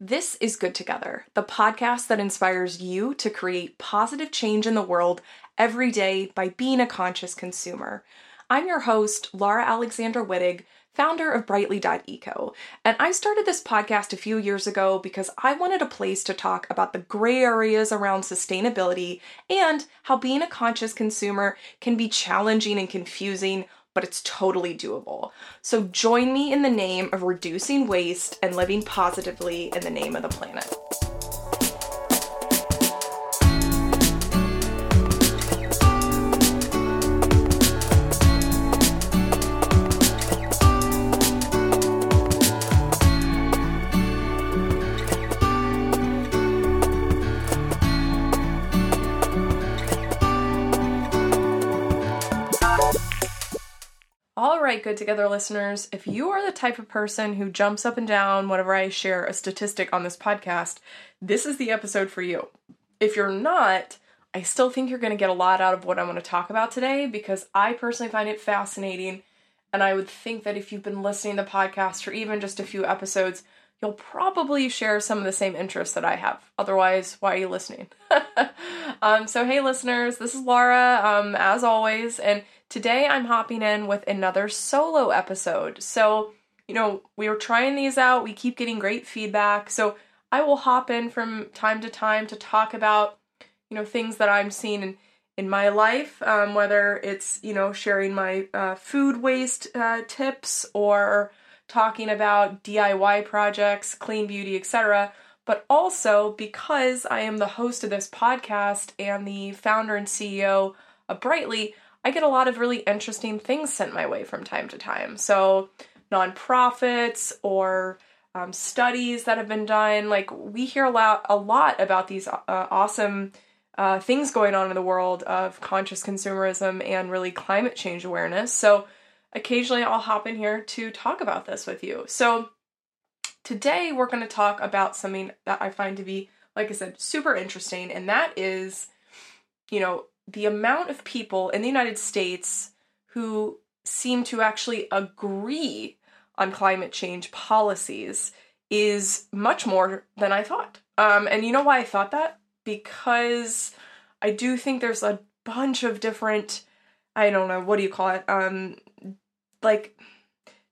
This is Good Together, the podcast that inspires you to create positive change in the world every day by being a conscious consumer. I'm your host, Laura Alexandra Wittig, founder of Brightly.eco, and I started this podcast a few years ago because I wanted a place to talk about the gray areas around sustainability and how being a conscious consumer can be challenging and confusing but it's totally doable. So join me in the name of reducing waste and living positively in the name of the planet. All right, good together listeners. If you are the type of person who jumps up and down whenever I share a statistic on this podcast, this is the episode for you. If you're not, I still think you're going to get a lot out of what I'm going to talk about today because I personally find it fascinating. And I would think that if you've been listening to the podcast for even just a few episodes, you'll probably share some of the same interests that I have. Otherwise, why are you listening? um, so, hey, listeners, this is Laura, um, as always, and Today I'm hopping in with another solo episode. So, you know, we were trying these out, we keep getting great feedback. So, I will hop in from time to time to talk about, you know, things that I'm seeing in, in my life, um, whether it's, you know, sharing my uh, food waste uh, tips or talking about DIY projects, clean beauty, etc. But also because I am the host of this podcast and the founder and CEO of Brightly, I get a lot of really interesting things sent my way from time to time. So, nonprofits or um, studies that have been done. Like we hear a lot, a lot about these uh, awesome uh, things going on in the world of conscious consumerism and really climate change awareness. So, occasionally I'll hop in here to talk about this with you. So, today we're going to talk about something that I find to be, like I said, super interesting, and that is, you know, the amount of people in the United States who seem to actually agree on climate change policies is much more than I thought. Um, and you know why I thought that? Because I do think there's a bunch of different, I don't know, what do you call it? Um, like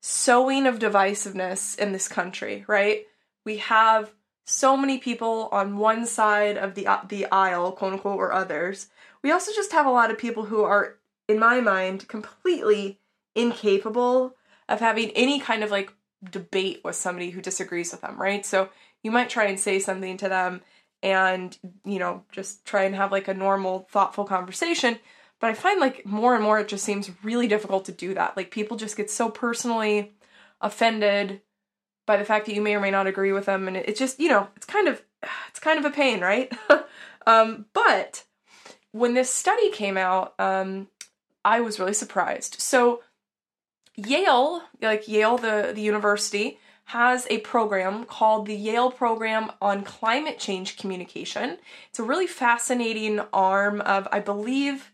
sowing of divisiveness in this country, right? We have so many people on one side of the the aisle, quote unquote, or others, we also just have a lot of people who are, in my mind, completely incapable of having any kind of like debate with somebody who disagrees with them, right? So you might try and say something to them and, you know, just try and have like a normal, thoughtful conversation. But I find like more and more it just seems really difficult to do that. Like people just get so personally offended by the fact that you may or may not agree with them and it's just, you know, it's kind of it's kind of a pain, right? um, but when this study came out, um, I was really surprised. So, Yale, like Yale, the, the university, has a program called the Yale Program on Climate Change Communication. It's a really fascinating arm of, I believe,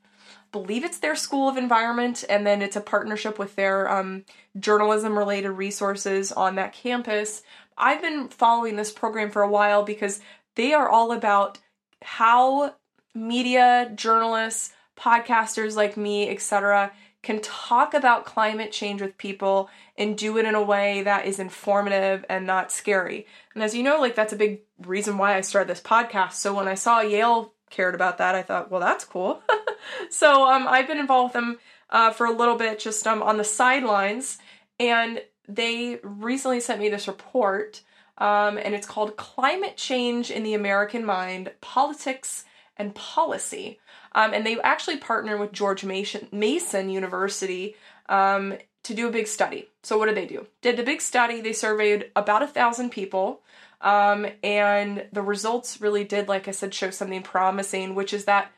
believe it's their School of Environment, and then it's a partnership with their um, journalism related resources on that campus. I've been following this program for a while because they are all about how media, journalists, podcasters like me, etc., can talk about climate change with people and do it in a way that is informative and not scary. And as you know, like that's a big reason why I started this podcast. So when I saw Yale cared about that, I thought, well, that's cool. so um, I've been involved with them uh, for a little bit, just um, on the sidelines, and they recently sent me this report, um, and it's called "Climate Change in the American Mind: Politics." And policy. Um, and they actually partnered with George Mason, Mason University um, to do a big study. So what did they do? Did the big study. They surveyed about a thousand people, um, and the results really did, like I said, show something promising, which is that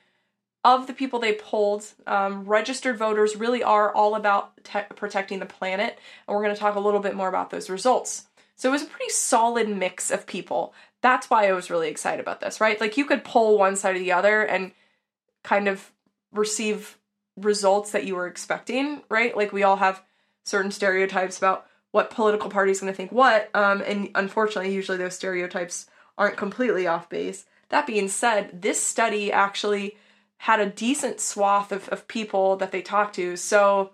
of the people they polled, um, registered voters really are all about te- protecting the planet, and we're going to talk a little bit more about those results. So it was a pretty solid mix of people that's why I was really excited about this, right? Like you could poll one side or the other and kind of receive results that you were expecting, right? Like we all have certain stereotypes about what political party is going to think what. Um, and unfortunately, usually those stereotypes aren't completely off base. That being said, this study actually had a decent swath of, of people that they talked to. So,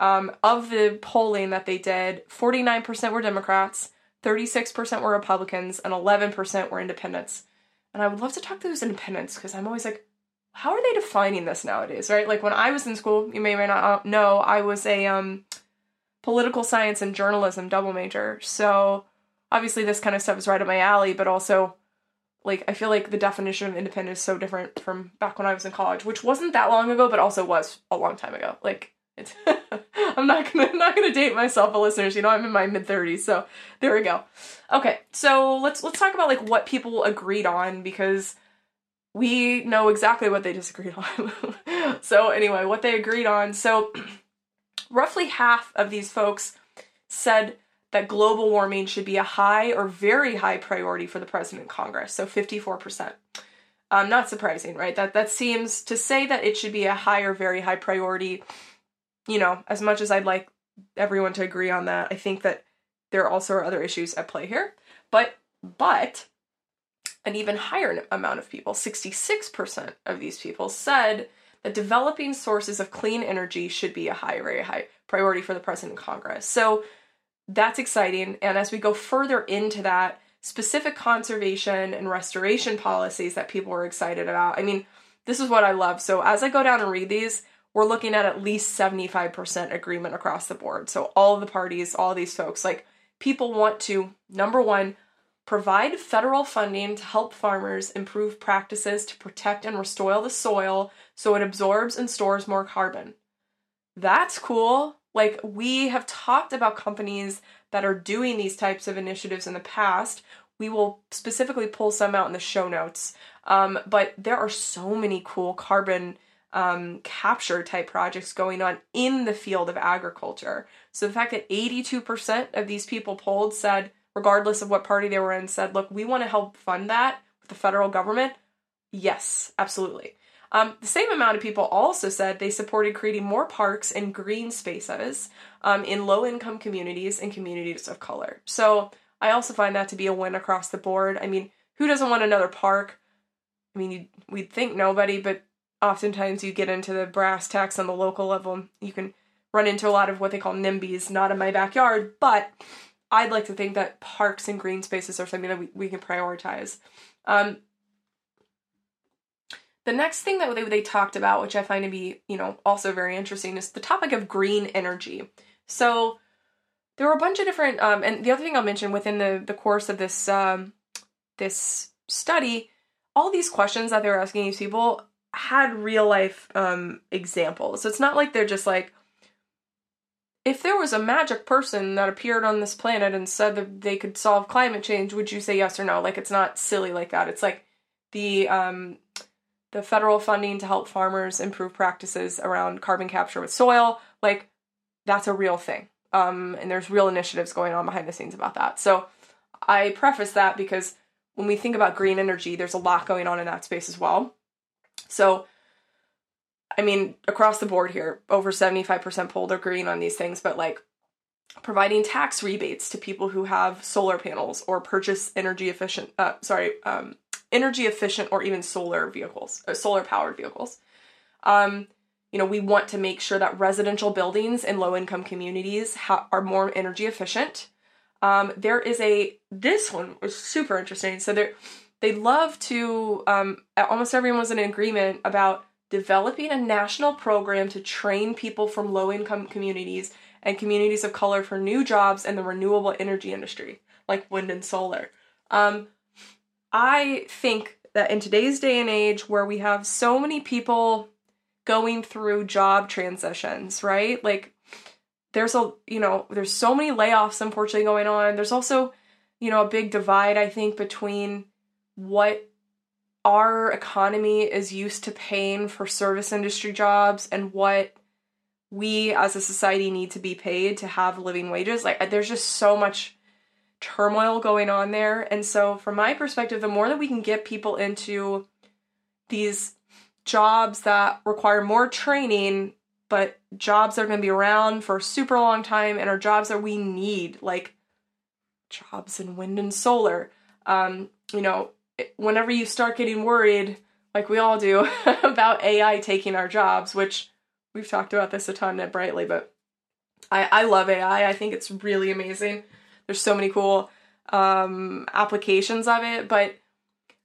um, of the polling that they did, 49% were Democrats, 36% were Republicans, and 11% were independents. And I would love to talk to those independents because I'm always like, how are they defining this nowadays, right? Like when I was in school, you may or may not know, I was a um, political science and journalism double major. So obviously this kind of stuff is right up my alley, but also like I feel like the definition of independent is so different from back when I was in college, which wasn't that long ago, but also was a long time ago. Like it's I'm not gonna I'm not gonna date myself, but listeners, you know I'm in my mid 30s, so there we go. Okay, so let's let's talk about like what people agreed on because we know exactly what they disagreed on. so anyway, what they agreed on. So roughly half of these folks said that global warming should be a high or very high priority for the president and Congress. So 54%. Um, not surprising, right? That that seems to say that it should be a high or very high priority you know, as much as I'd like everyone to agree on that, I think that there also are other issues at play here. But but an even higher amount of people, 66% of these people said that developing sources of clean energy should be a high, very high priority for the president and Congress. So that's exciting. And as we go further into that, specific conservation and restoration policies that people were excited about. I mean, this is what I love. So as I go down and read these, we're looking at at least 75% agreement across the board. So all the parties, all these folks, like people want to number 1 provide federal funding to help farmers improve practices to protect and restore the soil so it absorbs and stores more carbon. That's cool. Like we have talked about companies that are doing these types of initiatives in the past. We will specifically pull some out in the show notes. Um, but there are so many cool carbon um, capture type projects going on in the field of agriculture. So the fact that 82% of these people polled said, regardless of what party they were in, said, look, we want to help fund that with the federal government. Yes, absolutely. Um, the same amount of people also said they supported creating more parks and green spaces um, in low income communities and communities of color. So I also find that to be a win across the board. I mean, who doesn't want another park? I mean, we'd think nobody, but oftentimes you get into the brass tacks on the local level. You can run into a lot of what they call NIMBYs, not in my backyard, but I'd like to think that parks and green spaces are something that we, we can prioritize. Um, the next thing that they, they talked about, which I find to be, you know, also very interesting, is the topic of green energy. So there were a bunch of different, um, and the other thing I'll mention within the the course of this um, this study, all these questions that they were asking these people had real life um, examples. So it's not like they're just like, if there was a magic person that appeared on this planet and said that they could solve climate change, would you say yes or no? Like it's not silly like that. It's like the um, the federal funding to help farmers improve practices around carbon capture with soil. Like that's a real thing. Um, and there's real initiatives going on behind the scenes about that. So I preface that because when we think about green energy, there's a lot going on in that space as well. So, I mean, across the board here, over 75% polled are green on these things, but like providing tax rebates to people who have solar panels or purchase energy efficient, uh, sorry, um, energy efficient or even solar vehicles, uh, solar powered vehicles. Um, you know, we want to make sure that residential buildings in low income communities ha- are more energy efficient. Um, there is a, this one was super interesting. So there, they love to um, almost everyone was in agreement about developing a national program to train people from low income communities and communities of color for new jobs in the renewable energy industry like wind and solar. Um, i think that in today's day and age where we have so many people going through job transitions right? Like there's a you know there's so many layoffs unfortunately going on. There's also you know a big divide i think between what our economy is used to paying for service industry jobs and what we as a society need to be paid to have living wages. Like, there's just so much turmoil going on there. And so, from my perspective, the more that we can get people into these jobs that require more training but jobs that are going to be around for a super long time and are jobs that we need, like jobs in wind and solar. Um, you know, whenever you start getting worried, like we all do, about AI taking our jobs, which we've talked about this a ton at Brightly, but I, I love AI. I think it's really amazing. There's so many cool um, applications of it, but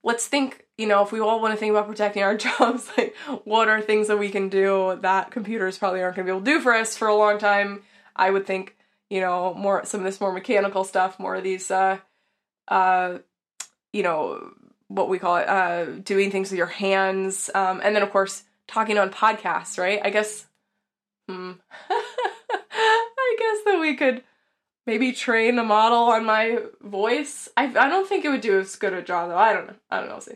let's think, you know, if we all want to think about protecting our jobs, like what are things that we can do that computers probably aren't going to be able to do for us for a long time? I would think, you know, more some of this more mechanical stuff, more of these, uh, uh, you know, what we call it, uh, doing things with your hands, um, and then of course talking on podcasts, right? I guess, hmm, I guess that we could maybe train a model on my voice. I I don't think it would do as good a job though. I don't know. I don't know. We'll see.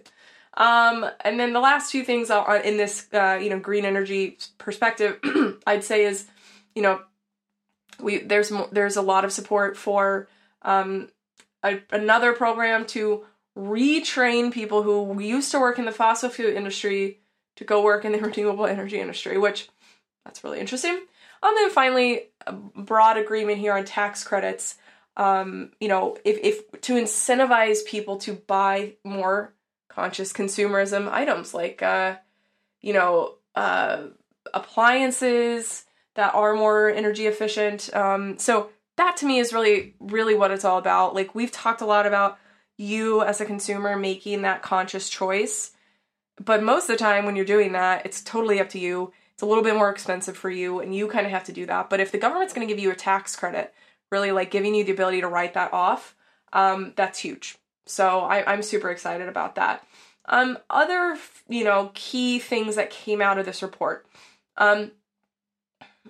Um, and then the last two things in this, uh, you know, green energy perspective, I'd say is, you know, we there's there's a lot of support for um, a, another program to retrain people who used to work in the fossil fuel industry to go work in the renewable energy industry, which that's really interesting. And then finally, a broad agreement here on tax credits. Um, you know, if, if to incentivize people to buy more conscious consumerism items like, uh, you know, uh, appliances that are more energy efficient. Um, so that to me is really, really what it's all about. Like we've talked a lot about you as a consumer making that conscious choice. But most of the time when you're doing that, it's totally up to you. It's a little bit more expensive for you, and you kind of have to do that. But if the government's going to give you a tax credit, really like giving you the ability to write that off, um, that's huge. So I, I'm super excited about that. Um, other, you know, key things that came out of this report. Um,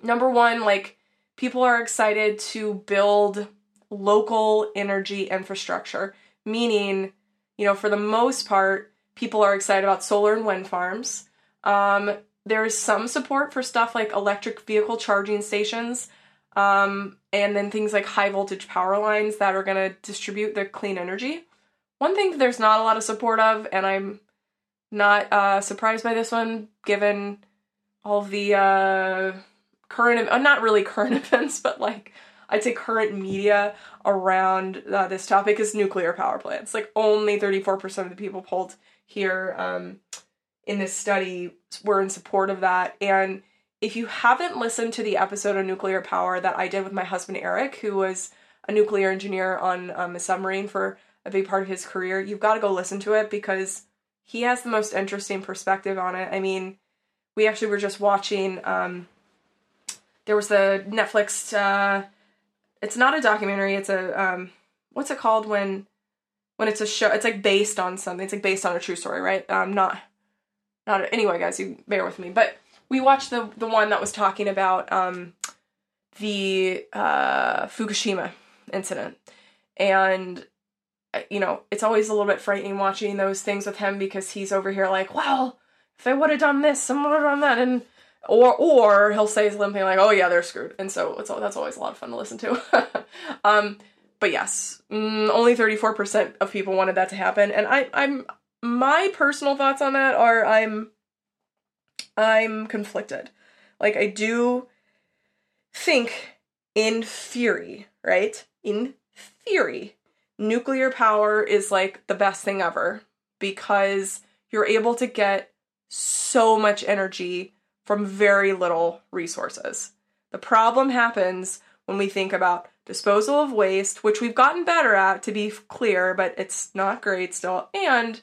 number one, like people are excited to build local energy infrastructure, meaning, you know, for the most part, people are excited about solar and wind farms. Um, there is some support for stuff like electric vehicle charging stations, um, and then things like high voltage power lines that are going to distribute the clean energy. One thing that there's not a lot of support of, and I'm not uh, surprised by this one, given all the uh, current, uh, not really current events, but like I'd say current media around uh, this topic is nuclear power plants. Like only 34% of the people polled here um, in this study were in support of that. And if you haven't listened to the episode on nuclear power that I did with my husband Eric, who was a nuclear engineer on um, a submarine for a big part of his career, you've got to go listen to it because he has the most interesting perspective on it. I mean, we actually were just watching. Um, there was the Netflix. Uh, it's not a documentary. It's a um, what's it called when when it's a show? It's like based on something. It's like based on a true story, right? Um, not not anyway, guys. You bear with me, but we watched the the one that was talking about um, the uh, Fukushima incident, and uh, you know it's always a little bit frightening watching those things with him because he's over here like, well, if I would have done this, someone would have done that, and or or he'll say something like, "Oh yeah, they're screwed," and so it's that's always a lot of fun to listen to. um, but yes, mm, only thirty four percent of people wanted that to happen, and I I'm my personal thoughts on that are I'm I'm conflicted. Like I do think in theory, right? In theory, nuclear power is like the best thing ever because you're able to get so much energy from very little resources. The problem happens when we think about disposal of waste, which we've gotten better at to be clear, but it's not great still, and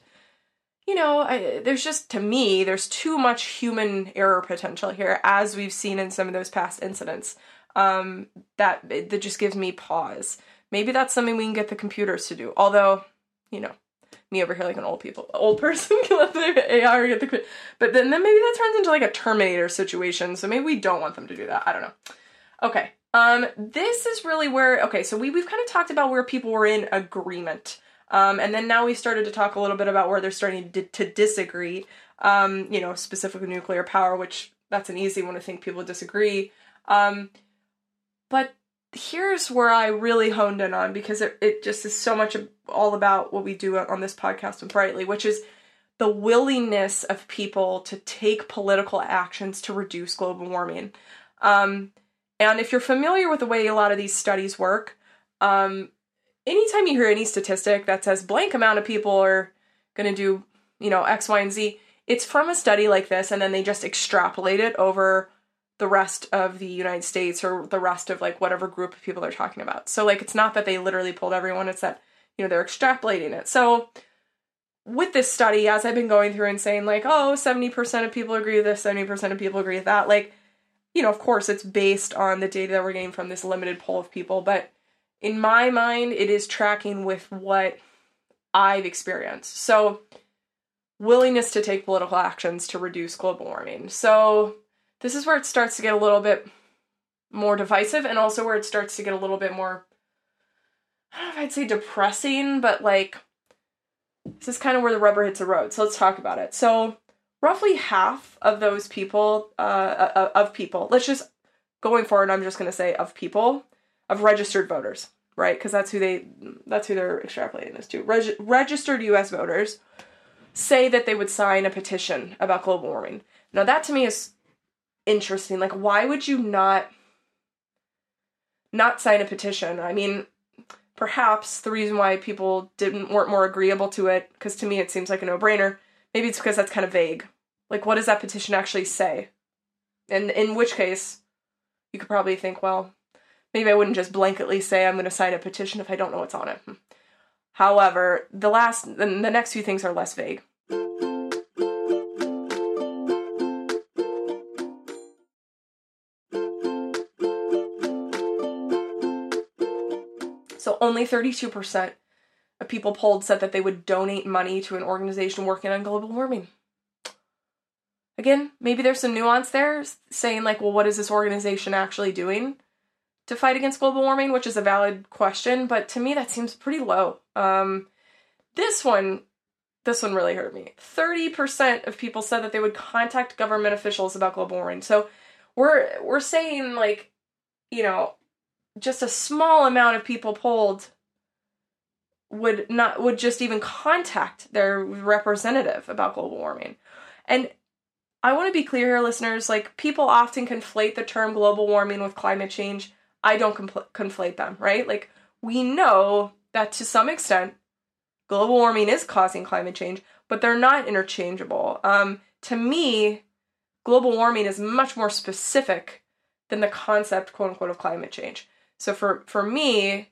you know, I, there's just to me, there's too much human error potential here, as we've seen in some of those past incidents. Um, that that just gives me pause. Maybe that's something we can get the computers to do. Although, you know, me over here like an old people, old person can let the AI get the, but then then maybe that turns into like a Terminator situation. So maybe we don't want them to do that. I don't know. Okay. Um, this is really where okay. So we we've kind of talked about where people were in agreement. Um, and then now we started to talk a little bit about where they're starting to, to disagree. Um, you know, specifically nuclear power, which that's an easy one to think people disagree. Um, but here's where I really honed in on because it, it just is so much all about what we do on this podcast and Brightly, which is the willingness of people to take political actions to reduce global warming. Um, and if you're familiar with the way a lot of these studies work, um, anytime you hear any statistic that says blank amount of people are going to do, you know, X, Y, and Z, it's from a study like this, and then they just extrapolate it over the rest of the United States or the rest of like whatever group of people they're talking about. So like it's not that they literally polled everyone, it's that you know they're extrapolating it. So with this study as I've been going through and saying like, oh, 70% of people agree with this, 70% of people agree with that, like you know, of course it's based on the data that we're getting from this limited poll of people, but in my mind it is tracking with what I've experienced. So willingness to take political actions to reduce global warming. So this is where it starts to get a little bit more divisive and also where it starts to get a little bit more I don't know if I'd say depressing, but like this is kind of where the rubber hits the road. So let's talk about it. So roughly half of those people, uh, uh of people, let's just going forward. I'm just going to say of people, of registered voters, right? Because that's who they, that's who they're extrapolating this to. Reg- registered U.S. voters say that they would sign a petition about global warming. Now that to me is interesting. Like, why would you not not sign a petition? I mean, perhaps the reason why people didn't weren't more agreeable to it, because to me it seems like a no-brainer. Maybe it's because that's kind of vague. Like, what does that petition actually say? And in which case, you could probably think, well, maybe I wouldn't just blanketly say I'm going to sign a petition if I don't know what's on it. However, the last, the next few things are less vague. Only 32% of people polled said that they would donate money to an organization working on global warming. Again, maybe there's some nuance there saying, like, well, what is this organization actually doing to fight against global warming, which is a valid question, but to me that seems pretty low. Um, this one, this one really hurt me. 30% of people said that they would contact government officials about global warming. So we're we're saying like, you know, just a small amount of people polled would not would just even contact their representative about global warming. And I want to be clear here listeners, like people often conflate the term global warming with climate change. I don't compl- conflate them, right? Like we know that to some extent global warming is causing climate change, but they're not interchangeable. Um, to me, global warming is much more specific than the concept, quote unquote, of climate change. So for for me,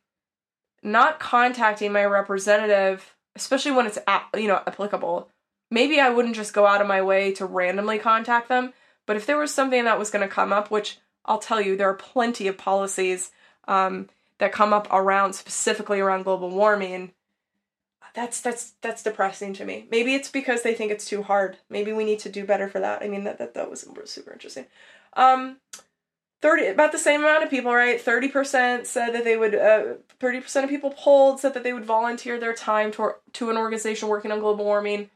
not contacting my representative, especially when it's you know applicable, maybe I wouldn't just go out of my way to randomly contact them. But if there was something that was going to come up, which I'll tell you, there are plenty of policies um, that come up around specifically around global warming. That's that's that's depressing to me. Maybe it's because they think it's too hard. Maybe we need to do better for that. I mean that that, that was super interesting. Um, 30 about the same amount of people right? 30% said that they would uh, 30% of people polled said that they would volunteer their time to, to an organization working on global warming.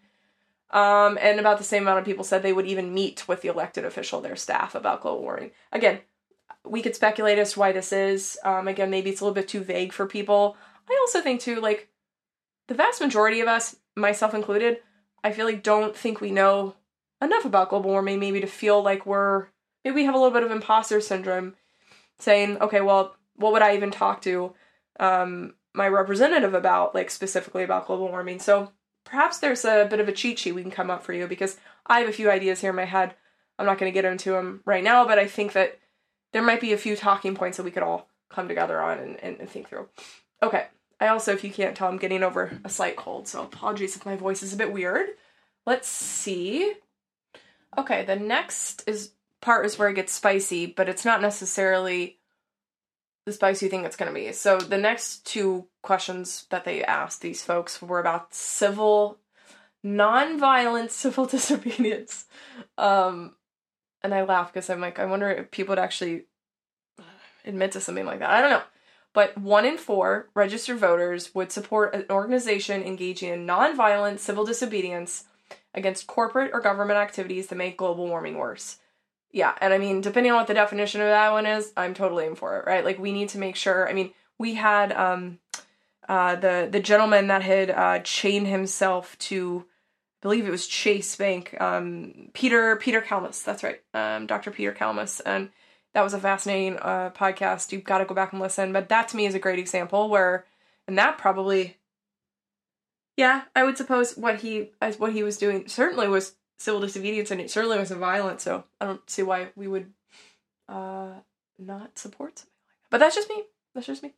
Um, and about the same amount of people said they would even meet with the elected official their staff about global warming. Again we could speculate as to why this is. Um, again maybe it's a little bit too vague for people. I also think too like the vast majority of us myself included i feel like don't think we know enough about global warming maybe to feel like we're maybe we have a little bit of imposter syndrome saying, okay, well, what would I even talk to um, my representative about, like specifically about global warming? So perhaps there's a bit of a cheat sheet we can come up for you because I have a few ideas here in my head. I'm not going to get into them right now, but I think that there might be a few talking points that we could all come together on and, and, and think through. Okay. I also, if you can't tell, I'm getting over a slight cold, so apologies if my voice is a bit weird. Let's see. Okay, the next is part is where it gets spicy, but it's not necessarily the spicy you think it's going to be. So the next two questions that they asked these folks were about civil, non-violent civil disobedience. Um, and I laugh because I'm like, I wonder if people would actually admit to something like that. I don't know. But one in four registered voters would support an organization engaging in non-violent civil disobedience against corporate or government activities that make global warming worse yeah, and I mean, depending on what the definition of that one is, I'm totally in for it, right? Like we need to make sure. I mean, we had um, uh, the the gentleman that had uh, chained himself to believe it was Chase Bank, um, Peter Peter Kalmus. That's right, um, Dr. Peter Kalmus, and that was a fascinating uh, podcast. You've got to go back and listen. But that to me is a great example where, and that probably, yeah, I would suppose what he as what he was doing certainly was civil disobedience, and it certainly wasn't violent. So I don't see why we would uh, not support something like that. But that's just me. That's just me.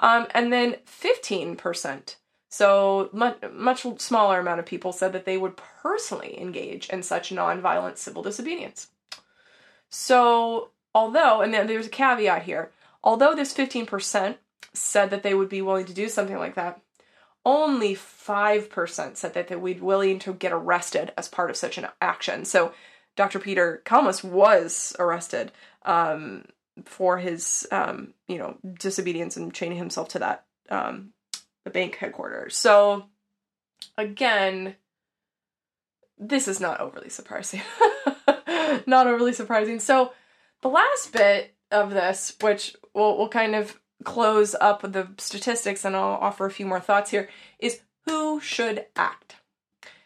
Um, and then fifteen percent so much, much smaller amount of people said that they would personally engage in such nonviolent civil disobedience. So although, and there's a caveat here, although this 15% said that they would be willing to do something like that, only 5% said that they be willing to get arrested as part of such an action. So Dr. Peter Kalmus was arrested um, for his, um, you know, disobedience and chaining himself to that um, the bank headquarters. So again, this is not overly surprising. not overly surprising. So the last bit of this, which we'll, we'll kind of close up the statistics and I'll offer a few more thoughts here, is who should act.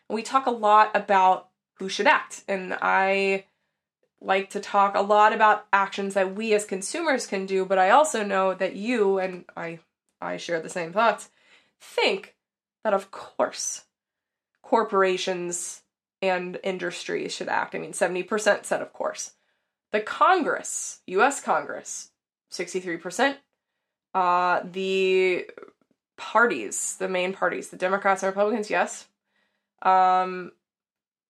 we talk a lot about who should act, and I like to talk a lot about actions that we as consumers can do, but I also know that you and I I share the same thoughts think that, of course, corporations and industries should act. I mean, 70% said, of course. The Congress, US Congress, 63%. Uh, the parties, the main parties, the Democrats and Republicans, yes. Um,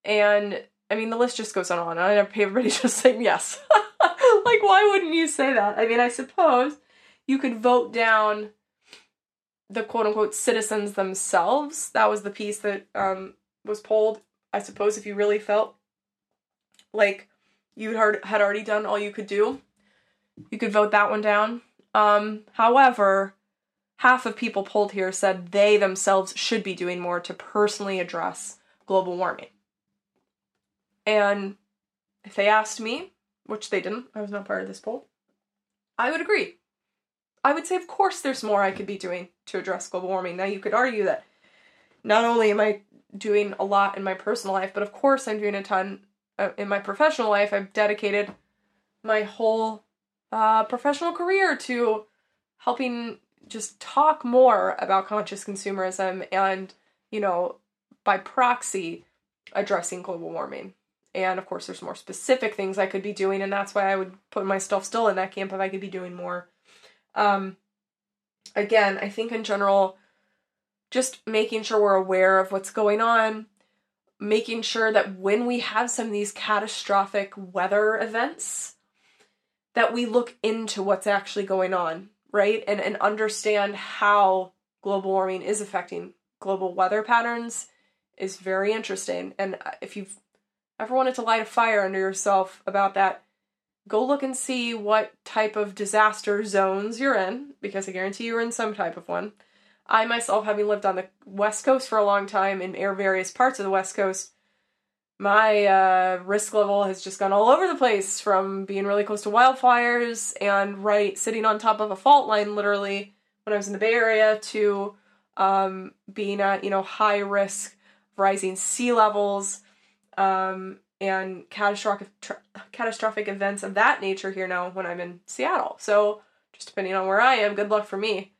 and I mean, the list just goes on and on. Everybody's just saying yes. like, why wouldn't you say that? I mean, I suppose you could vote down the quote unquote citizens themselves. That was the piece that um, was polled. I suppose if you really felt like you had already done all you could do, you could vote that one down. Um, however, half of people polled here said they themselves should be doing more to personally address global warming. And if they asked me, which they didn't, I was not part of this poll, I would agree. I would say, of course, there's more I could be doing to address global warming. Now, you could argue that not only am I doing a lot in my personal life, but of course, I'm doing a ton uh, in my professional life. I've dedicated my whole uh, professional career to helping just talk more about conscious consumerism and, you know, by proxy, addressing global warming. And of course, there's more specific things I could be doing, and that's why I would put myself still in that camp if I could be doing more um, again, I think in general, just making sure we're aware of what's going on, making sure that when we have some of these catastrophic weather events, that we look into what's actually going on, right? And and understand how global warming is affecting global weather patterns is very interesting. And uh, if you've ever wanted to light a fire under yourself about that, go look and see what type of disaster zones you're in, because I guarantee you're in some type of one. I myself, having lived on the West Coast for a long time in various parts of the West Coast, my uh, risk level has just gone all over the place from being really close to wildfires and right sitting on top of a fault line, literally, when I was in the Bay Area, to um, being at you know high risk of rising sea levels um, and catastrophic tra- catastrophic events of that nature here now when I'm in Seattle. So just depending on where I am, good luck for me.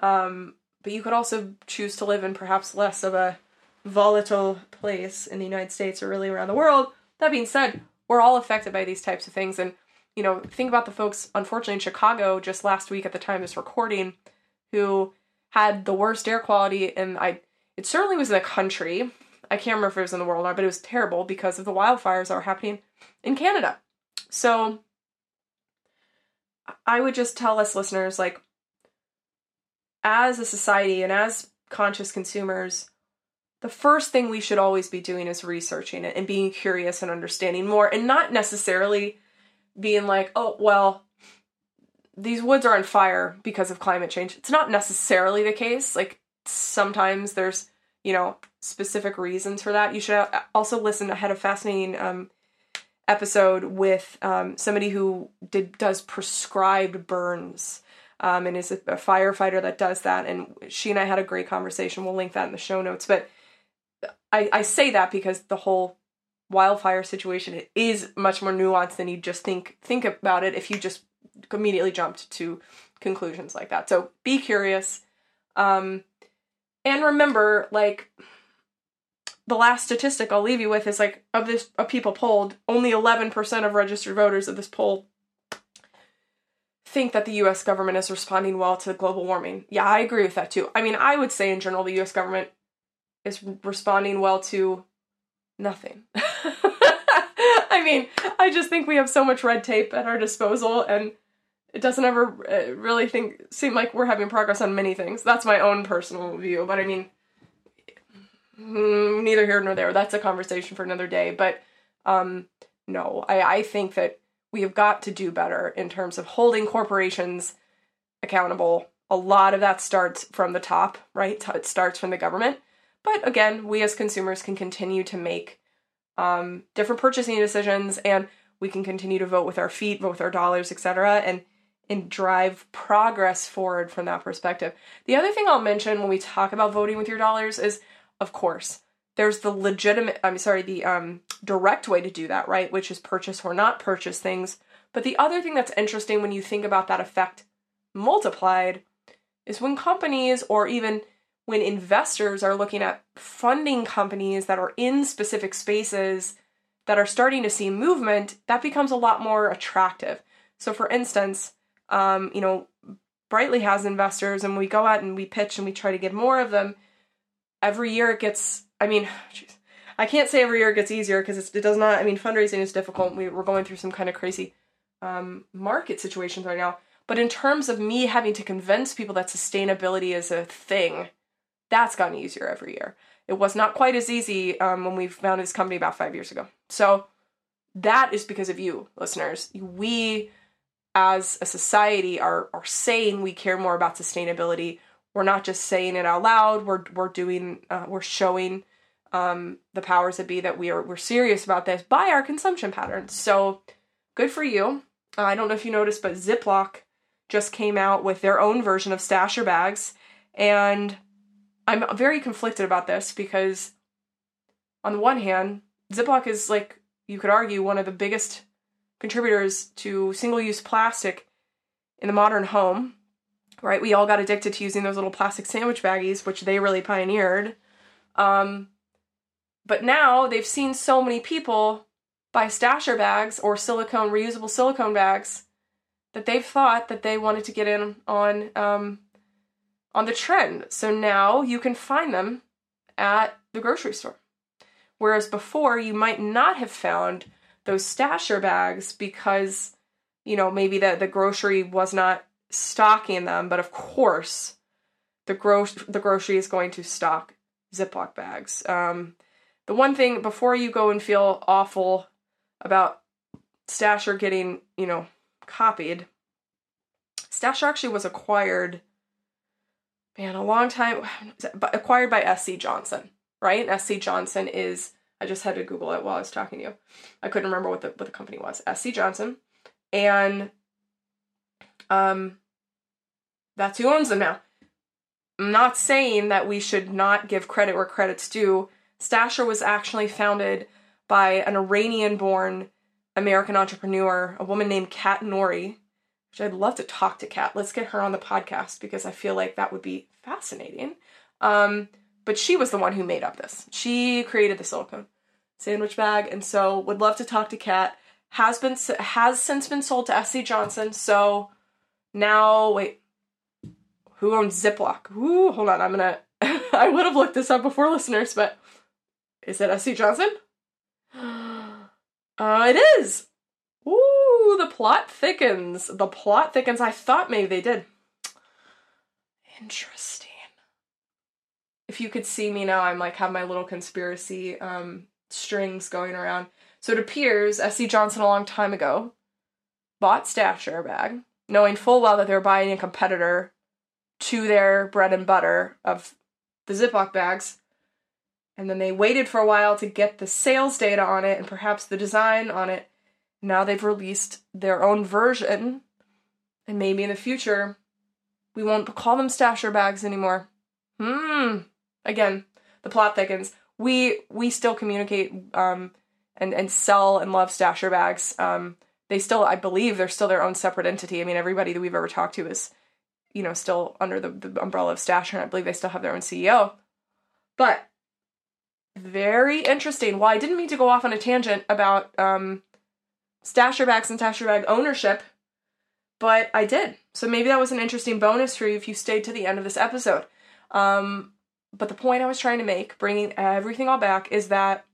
Um, but you could also choose to live in perhaps less of a volatile place in the United States or really around the world. That being said, we're all affected by these types of things. And, you know, think about the folks, unfortunately, in Chicago just last week at the time of this recording, who had the worst air quality. And I, it certainly was in the country. I can't remember if it was in the world or not, but it was terrible because of the wildfires that were happening in Canada. So I would just tell us listeners like, as a society and as conscious consumers, the first thing we should always be doing is researching it and being curious and understanding more and not necessarily being like, oh, well, these woods are on fire because of climate change. It's not necessarily the case. Like sometimes there's, you know, specific reasons for that. You should also listen. I had a fascinating um, episode with um, somebody who did does prescribed burns um, and is a, a, firefighter that does that. And she and I had a great conversation. We'll link that in the show notes. But I, I say that because the whole wildfire situation is much more nuanced than you just think think about it if you just immediately jumped to conclusions like that. So be curious. Um, and remember, like the last statistic I'll leave you with is like of this of people polled, only 11% of registered voters of this poll think that the US government is responding well to global warming. Yeah, I agree with that too. I mean, I would say in general the US government is responding well to nothing. I mean, I just think we have so much red tape at our disposal and it doesn't ever uh, really think seem like we're having progress on many things. That's my own personal view, but I mean mm, neither here nor there. That's a conversation for another day, but um no, I I think that we have got to do better in terms of holding corporations accountable. A lot of that starts from the top, right? It starts from the government. But again, we as consumers can continue to make um, different purchasing decisions and we can continue to vote with our feet, vote with our dollars, etc. and and drive progress forward from that perspective. The other thing I'll mention when we talk about voting with your dollars is of course, there's the legitimate I'm sorry, the um direct way to do that, right? Which is purchase or not purchase things. But the other thing that's interesting when you think about that effect multiplied is when companies or even when investors are looking at funding companies that are in specific spaces that are starting to see movement, that becomes a lot more attractive. So, for instance, um, you know, Brightly has investors, and we go out and we pitch and we try to get more of them. Every year it gets, I mean, geez, I can't say every year it gets easier because it does not. I mean, fundraising is difficult. We, we're going through some kind of crazy um, market situations right now. But in terms of me having to convince people that sustainability is a thing, that's gotten easier every year. It was not quite as easy um, when we founded this company about five years ago. So that is because of you, listeners. We, as a society, are are saying we care more about sustainability. We're not just saying it out loud. We're we're doing uh, we're showing um, the powers that be that we are we're serious about this by our consumption patterns. So good for you. Uh, I don't know if you noticed, but Ziploc just came out with their own version of stasher bags, and I'm very conflicted about this because, on the one hand, Ziploc is like, you could argue, one of the biggest contributors to single use plastic in the modern home, right? We all got addicted to using those little plastic sandwich baggies, which they really pioneered. Um, but now they've seen so many people buy stasher bags or silicone, reusable silicone bags that they've thought that they wanted to get in on um, on the trend. So now you can find them at the grocery store. Whereas before, you might not have found those stasher bags because, you know, maybe the, the grocery was not stocking them. But of course, the, gro- the grocery is going to stock Ziploc bags. Um, the one thing before you go and feel awful about Stasher getting, you know, copied, Stasher actually was acquired man, a long time, acquired by SC Johnson, right? SC Johnson is, I just had to Google it while I was talking to you. I couldn't remember what the, what the company was. SC Johnson. And um, that's who owns them now. I'm not saying that we should not give credit where credit's due. Stasher was actually founded by an Iranian born American entrepreneur, a woman named Kat Nouri, which I'd love to talk to Kat. Let's get her on the podcast because I feel like that would be fascinating. Um, but she was the one who made up this. She created the silicone sandwich bag, and so would love to talk to Kat. Has been has since been sold to SC Johnson. So now, wait, who owns Ziploc? Ooh, hold on, I'm gonna. I would have looked this up before, listeners, but is it SC Johnson? Uh, it is. Ooh, the plot thickens. The plot thickens. I thought maybe they did. Interesting. If you could see me now, I'm like have my little conspiracy um strings going around. So it appears SC Johnson a long time ago bought Stasher bag, knowing full well that they were buying a competitor to their bread and butter of the Ziploc bags. And then they waited for a while to get the sales data on it and perhaps the design on it now they've released their own version, and maybe in the future, we won't call them stasher bags anymore. Hmm. Again, the plot thickens. we we still communicate um, and and sell and love stasher bags. Um, they still, I believe, they're still their own separate entity. I mean, everybody that we've ever talked to is, you know, still under the, the umbrella of Stasher, and I believe they still have their own CEO. But very interesting. Well, I didn't mean to go off on a tangent about um, Stasher bags and Stasher bag ownership, but I did. So maybe that was an interesting bonus for you if you stayed to the end of this episode. Um, but the point I was trying to make, bringing everything all back, is that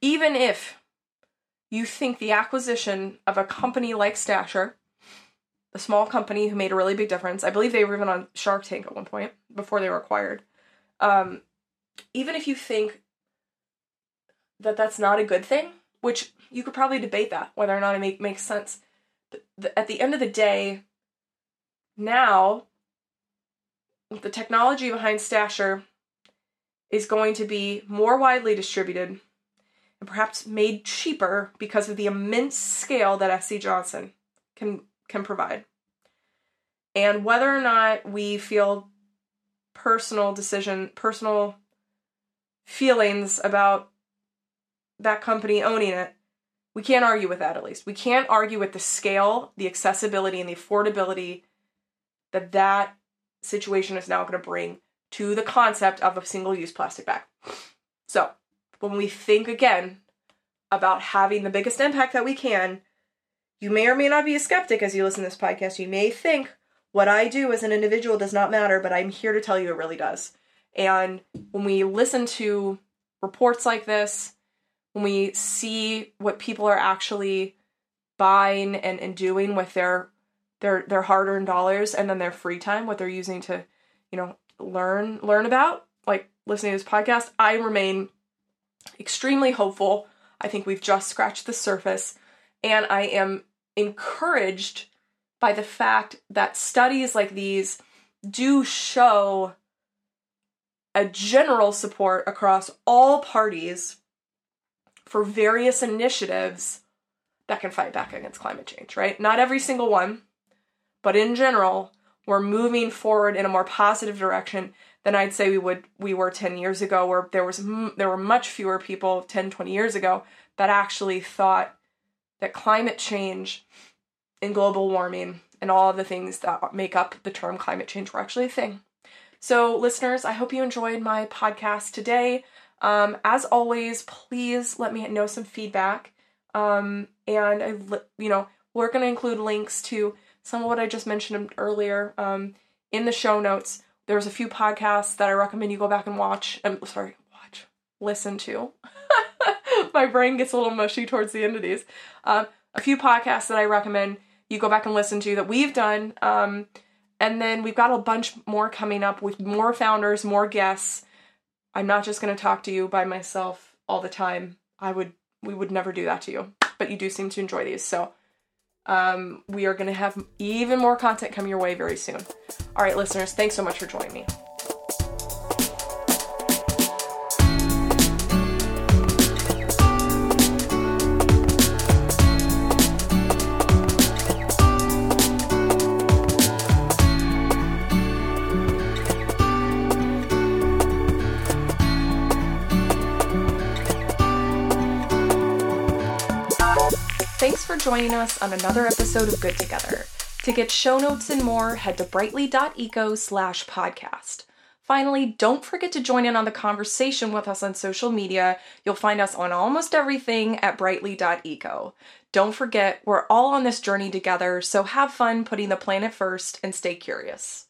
even if you think the acquisition of a company like Stasher, a small company who made a really big difference, I believe they were even on Shark Tank at one point before they were acquired. Um, even if you think that that's not a good thing, which you could probably debate that whether or not it make, makes sense. The, at the end of the day, now the technology behind Stasher is going to be more widely distributed and perhaps made cheaper because of the immense scale that SC Johnson can can provide. And whether or not we feel personal decision, personal feelings about that company owning it, we can't argue with that at least. We can't argue with the scale, the accessibility, and the affordability that that situation is now going to bring to the concept of a single use plastic bag. So, when we think again about having the biggest impact that we can, you may or may not be a skeptic as you listen to this podcast. You may think what I do as an individual does not matter, but I'm here to tell you it really does. And when we listen to reports like this, when we see what people are actually buying and, and doing with their their their hard-earned dollars and then their free time, what they're using to, you know, learn learn about, like listening to this podcast, I remain extremely hopeful. I think we've just scratched the surface and I am encouraged by the fact that studies like these do show a general support across all parties for various initiatives that can fight back against climate change, right? Not every single one, but in general, we're moving forward in a more positive direction than I'd say we would we were 10 years ago where there was there were much fewer people 10 20 years ago that actually thought that climate change and global warming and all of the things that make up the term climate change were actually a thing. So, listeners, I hope you enjoyed my podcast today. Um, as always, please let me know some feedback. Um, and I, you know, we're going to include links to some of what I just mentioned earlier um, in the show notes. There's a few podcasts that I recommend you go back and watch. I'm um, sorry, watch, listen to. my brain gets a little mushy towards the end of these. Um, a few podcasts that I recommend you go back and listen to that we've done. Um, and then we've got a bunch more coming up with more founders, more guests. I'm not just going to talk to you by myself all the time. I would we would never do that to you. But you do seem to enjoy these. So um, we are going to have even more content coming your way very soon. All right, listeners, thanks so much for joining me. Joining us on another episode of Good Together. To get show notes and more, head to brightly.eco slash podcast. Finally, don't forget to join in on the conversation with us on social media. You'll find us on almost everything at brightly.eco. Don't forget, we're all on this journey together, so have fun putting the planet first and stay curious.